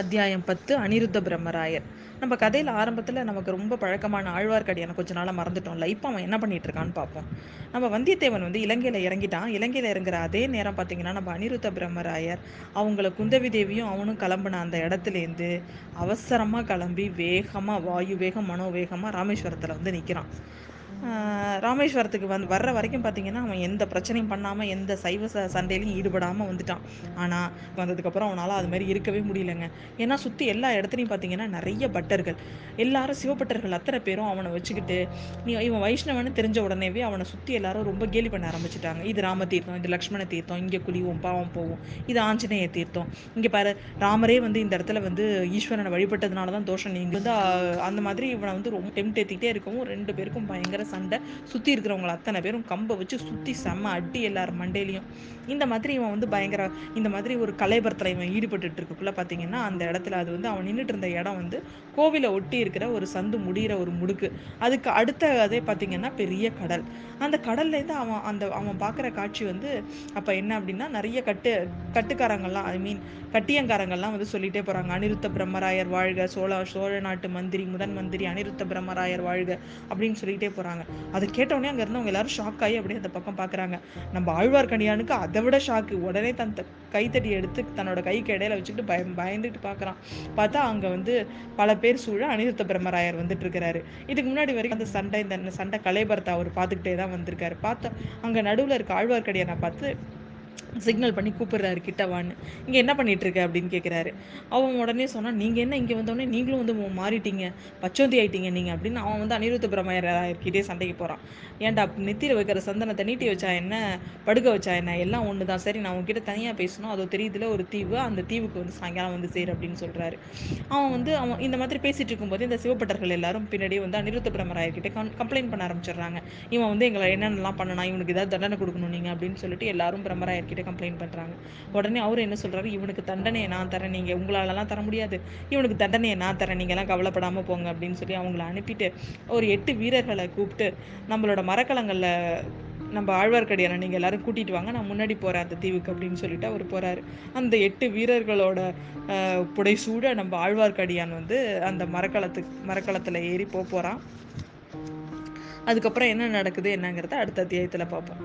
அத்தியாயம் பத்து அனிருத்த பிரம்மராயர். நம்ம கதையில் ஆரம்பத்தில் நமக்கு ரொம்ப பழக்கமான ஆழ்வார்க்கடியான கொஞ்ச நாளாக மறந்துட்டோம்ல. இப்போ அவன் என்ன பண்ணிட்டு இருக்கான்னு பார்ப்போம் நம்ம வந்தியத்தேவன் வந்து இலங்கையில் இறங்கிட்டான். இலங்கையில் இறங்குற அதே நேரம் பார்த்தீங்கன்னா நம்ம அனிருத்த பிரம்மராயர் அவங்கள குந்தவி தேவியும் அவனும் கிளம்புன அந்த இடத்துலேருந்து அவசரமாக கிளம்பி வேகமாக வாயு வேகம் மனோவேகமாக ராமேஸ்வரத்தில் வந்து நிற்கிறான் ராமேஸ்வரத்துக்கு வந்து வர்ற வரைக்கும் பார்த்தீங்கன்னா அவன் எந்த பிரச்சனையும் பண்ணாமல் எந்த சைவ ச சண்டையிலையும் ஈடுபடாமல் வந்துட்டான். ஆனால் வந்ததுக்கப்புறம் அவனால் அது மாதிரி இருக்கவே முடியலங்க. ஏன்னா சுற்றி எல்லா இடத்துலையும் பார்த்தீங்கன்னா நிறைய பட்டர்கள். எல்லாரும் சிவபட்டர்கள் அத்தனை பேரும் அவனை வச்சுக்கிட்டு நீ இவன் வைஷ்ணவன்னு தெரிஞ்ச உடனேவே அவனை சுற்றி எல்லாரும் ரொம்ப கேலி பண்ண ஆரம்பிச்சிட்டாங்க. இது ராம தீர்த்தம் இது லக்ஷ்மண தீர்த்தம் இங்கே குழிவோம் பாவம் போவோம் இது ஆஞ்சநேய தீர்த்தம். இங்கே பாரு ராமரே வந்து இந்த இடத்துல வந்து ஈஸ்வரனை வழிபட்டதுனால தான் தோஷம் நீங்க வந்து அந்த மாதிரி இவனை வந்து ரொம்ப டெம்ட் ஏற்றிக்கிட்டே இருக்கவும் ரெண்டு பேருக்கும் பயங்கர சண்டை சுற்றி இருக்கிறவங்கள அத்தனை பேரும் கம்பை வச்சு சுற்றி செம்ம அடி எல்லாரும் மண்டையிலையும். இந்த மாதிரி இவன் வந்து பயங்கர இந்த மாதிரி ஒரு கலைபரத்தில் இவன் ஈடுபட்டு இருக்குள்ள பார்த்தீங்கன்னா அந்த இடத்துல அது வந்து அவன் நின்றுட்டு இருந்த இடம் வந்து கோவிலை ஒட்டி இருக்கிற ஒரு சந்து முடிகிற ஒரு முடுக்கு. அதுக்கு அடுத்த அதே பார்த்தீங்கன்னா பெரிய கடல். அந்த கடல்லேருந்து அவன் அந்த அவன் பார்க்குற காட்சி வந்து அப்போ என்ன அப்படின்னா நிறைய கட்டு கட்டுக்காரங்கள்லாம் ஐ மீன் கட்டியங்காரங்கள்லாம் வந்து சொல்லிட்டே போகிறாங்க அனிருத்த பிரம்மராயர் வாழ்க சோழ சோழ நாட்டு மந்திரி முதன் மந்திரி அனிருத்த பிரம்மராயர் வாழ்க அப்படின்னு சொல்லிட்டே போகிறாங்க அதை கேட்டவுடனே அங்கே இருந்தவங்க எல்லாரும் ஷாக் ஆகி அப்படியே அந்த பக்கம் பார்க்குறாங்க நம்ம ஆழ்வார்க்கடியானுக்கு அதை விட ஷாக்கு உடனே தன் கைத்தடி எடுத்து தன்னோட கைக்கு இடையில வச்சுக்கிட்டு பயம் பயந்துட்டு பார்க்குறான் பார்த்தா அங்கே வந்து பல பேர் சூழ அனிருத்த பிரம்மராயர் வந்துட்டு இருக்கிறாரு இதுக்கு முன்னாடி வரைக்கும் அந்த சண்டை இந்த சண்டை கலைபரத்தை அவர் பார்த்துக்கிட்டே தான் வந்திருக்காரு. பார்த்தா அங்கே நடுவில் இருக்க ஆழ்வார்க்கடியானை பார்த்து சிக்னல் பண்ணி கூப்பிடுறாரு கிட்டவான்னு. இங்கே என்ன பண்ணிட்டு இருக்க அப்படின்னு கேட்குறாரு அவன் உடனே சொன்னால் நீங்கள் என்ன இங்கே வந்தோடனே நீங்களும் வந்து மாறிட்டீங்க பச்சோந்தி ஆயிட்டீங்க நீங்கள் அப்படின்னு அவன் வந்து அனிருத்த பிரமையர்கிட்டே சண்டைக்கு போகிறான் ஏன்டா நெத்தியில் வைக்கிற சந்தனத்தை நீட்டி வச்சா என்ன? படுக்க வச்சா என்ன? எல்லாம் ஒன்று தான் சரி நான் உங்ககிட்ட தனியாக பேசணும். அதோ தெரியுதுல ஒரு தீவு. அந்த தீவுக்கு வந்து சாயங்காலம் வந்து சேர் அப்படின்னு சொல்கிறாரு அவன் வந்து அவன் இந்த மாதிரி பேசிகிட்டு இருக்கும்போது இந்த சிவப்பட்டர்கள் எல்லாரும் பின்னாடியே வந்து அனிருத்த பிரமராயர்கிட்ட கம்ப்ளைண்ட் பண்ண ஆரம்பிச்சிடுறாங்க. இவன் வந்து எங்களை என்னென்னலாம் பண்ணனா? இவனுக்கு ஏதாவது தண்டனை கொடுக்கணும் நீங்கள் அப்படின்னு சொல்லிட்டு எல்லாரும் பிரமராயர்கிட்ட கம்ப்ளைண்ட் பண்ணுறாங்க உடனே அவர் என்ன சொல்கிறாரு இவனுக்கு தண்டனையை நான் தரேன். நீங்கள் உங்களாலலாம் தர முடியாது. இவனுக்கு தண்டனையை நான் தரேன். நீங்கள்லாம் கவலைப்படாமல் போங்க அப்படின்னு சொல்லி அவங்கள அனுப்பிட்டு ஒரு எட்டு வீரர்களை கூப்பிட்டு நம்மளோட மரக்கலங்களில் நம்ம ஆழ்வார்க்கடியான நீங்கள் எல்லாரும் கூட்டிகிட்டு வாங்க. நான் முன்னாடி போகிறேன் அந்த தீவுக்கு அப்படின்னு சொல்லிட்டு அவர் போகிறாரு அந்த எட்டு வீரர்களோட புடைசூட நம்ம ஆழ்வார்க்கடியான் வந்து அந்த மரக்கலத்துக்கு மரக்கலத்தில் ஏறி போக போகிறான் அதுக்கப்புறம் என்ன நடக்குது என்னங்கிறத அடுத்த அத்தியாயத்தில் பார்ப்போம்